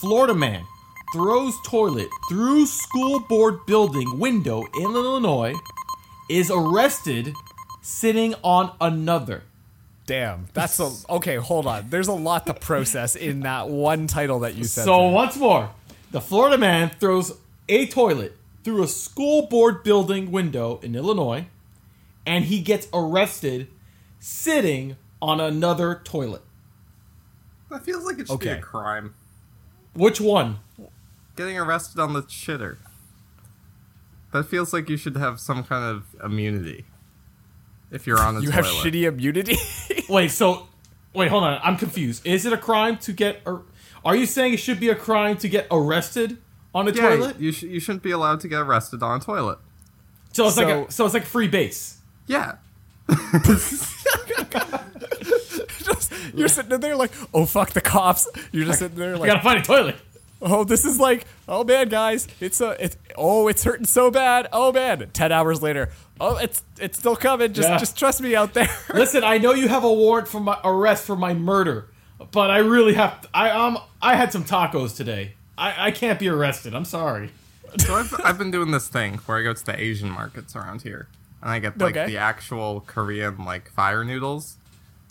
Florida man throws toilet through school board building window in Illinois is arrested sitting on another. Damn, that's a okay. Hold on, there's a lot to process in that one title that you said. So there. once more, the Florida man throws a toilet through a school board building window in Illinois, and he gets arrested sitting on another toilet. That feels like it should be a crime. Which one? Getting arrested on the shitter. That feels like you should have some kind of immunity. If you're on a toilet. you toilet. have shitty immunity. Wait, so wait, hold on. I'm confused. Is it a crime to get? Ar- are you saying it should be a crime to get arrested on a yeah, toilet? you, sh- you shouldn't be allowed to get arrested on a toilet. So it's like a, so it's like free base. Yeah. Just- you're sitting there like, oh fuck the cops. You're just sitting there You like, gotta find a toilet. oh this is like, oh man guys, it's a, it's oh it's hurting so bad. Oh man, ten hours later, oh it's it's still coming. Just Yeah. just trust me out there. Listen, I know you have a warrant for my arrest for my murder, but I really have. I um I had some tacos today. I I can't be arrested. I'm sorry. So I've, I've been doing this thing where I go to the Asian markets around here. And I get like Okay. the actual Korean like fire noodles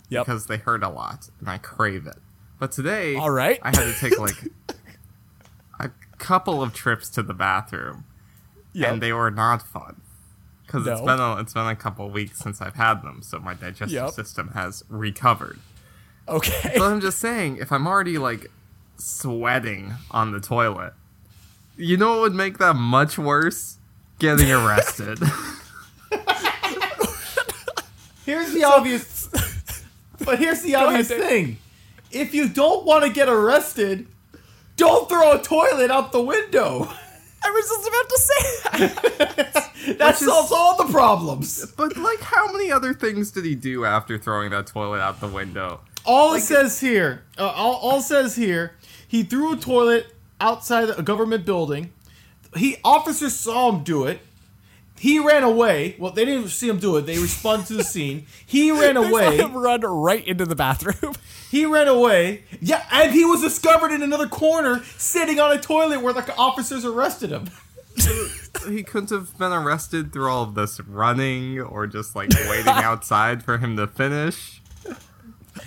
Yep. because they hurt a lot and I crave it. But today, All right. I had to take like a couple of trips to the bathroom, Yep. and they were not fun because it's No. been a, it's been a couple of weeks since I've had them, so my digestive Yep. system has recovered. okay. But I'm just saying, if I'm already like sweating on the toilet, you know what would make that much worse? Getting arrested. Here's the obvious. But here's the obvious ahead, thing: if you don't want to get arrested, don't throw a toilet out the window. I was just about to say that. That Which is- solves all the problems. but like, how many other things did he do after throwing that toilet out the window? All it says here, uh, all, all says here, he threw a toilet outside a government building. He officers saw him do it. He ran away. Well, they didn't see him do it. They responded to the scene. He ran They saw away. him run right into the bathroom. He ran away. Yeah, and he was discovered in another corner, sitting on a toilet where the officers arrested him. He couldn't have been arrested through all of this running or just like waiting outside for him to finish.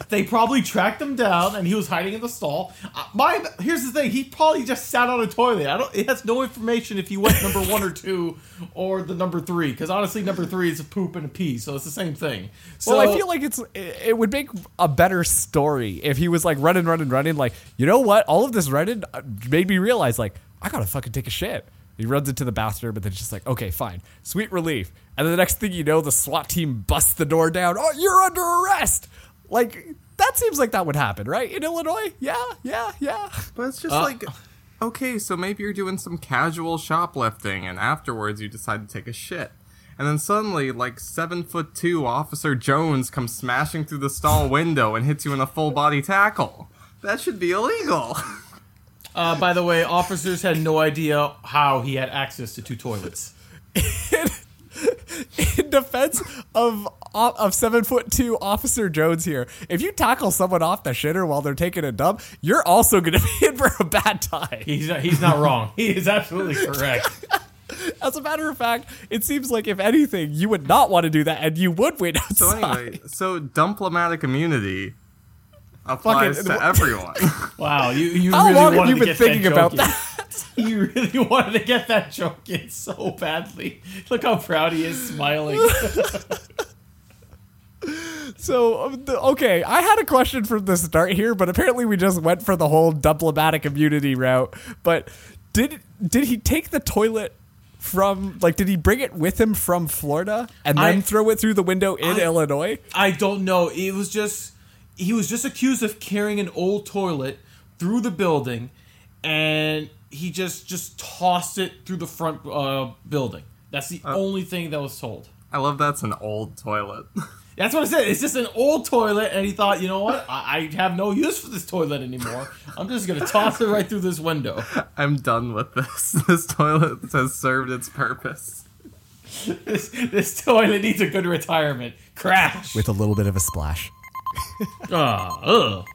They probably tracked him down, and he was hiding in the stall. Uh, my here's the thing: he probably just sat on a toilet. I don't. It has no information if he went number one or two or the number three, because honestly, number three is a poop and a pee, so it's the same thing. So well, I feel like it's it would make a better story if he was like running, running, running. Like, you know what? All of this running uh, made me realize, like, I gotta fucking take a shit. He runs into the bathroom, but then it's just like, okay, fine, sweet relief. And then the next thing you know, the SWAT team busts the door down. Oh, you're under arrest. Like that seems like that would happen, right? In Illinois? Yeah, yeah, yeah. But it's just Uh, like, okay, so maybe you're doing some casual shoplifting, and afterwards you decide to take a shit. And then suddenly, like seven foot two Officer Jones comes smashing through the stall window and hits you in a full body tackle. That should be illegal. uh, by the way, officers had no idea how he had access to two toilets. in defense of of seven foot two Officer Jones here, if you tackle someone off the shitter while they're taking a dump, you're also going to be in for a bad time. He's not, he's not wrong. He is absolutely correct. As a matter of fact, it seems like if anything, you would not want to do that, and you would wait So anyway, so dumplomatic immunity applies Fucking- to everyone. Wow, you you How really long have you been thinking about joke in. You really wanted to get that joke in so badly. Look how proud he is, smiling. So um, okay, I had a question from the start here, but apparently we just went for the whole dumplomatic immunity route. But did did he take the toilet? From like, did he bring it with him from Florida and then I- throw it through the window in I- Illinois? I don't know. It was just he was just accused of carrying an old toilet through the building, and he just just tossed it through the front uh, building. That's the only thing that was told. I love that's an old toilet. That's what I said. It's just an old toilet, and he thought, you know what? I, I have no use for this toilet anymore. I'm just gonna toss it right through this window. I'm done with this. This toilet has served its purpose. This this toilet needs a good retirement. Crash. With a little bit of a splash. Ah, ugh.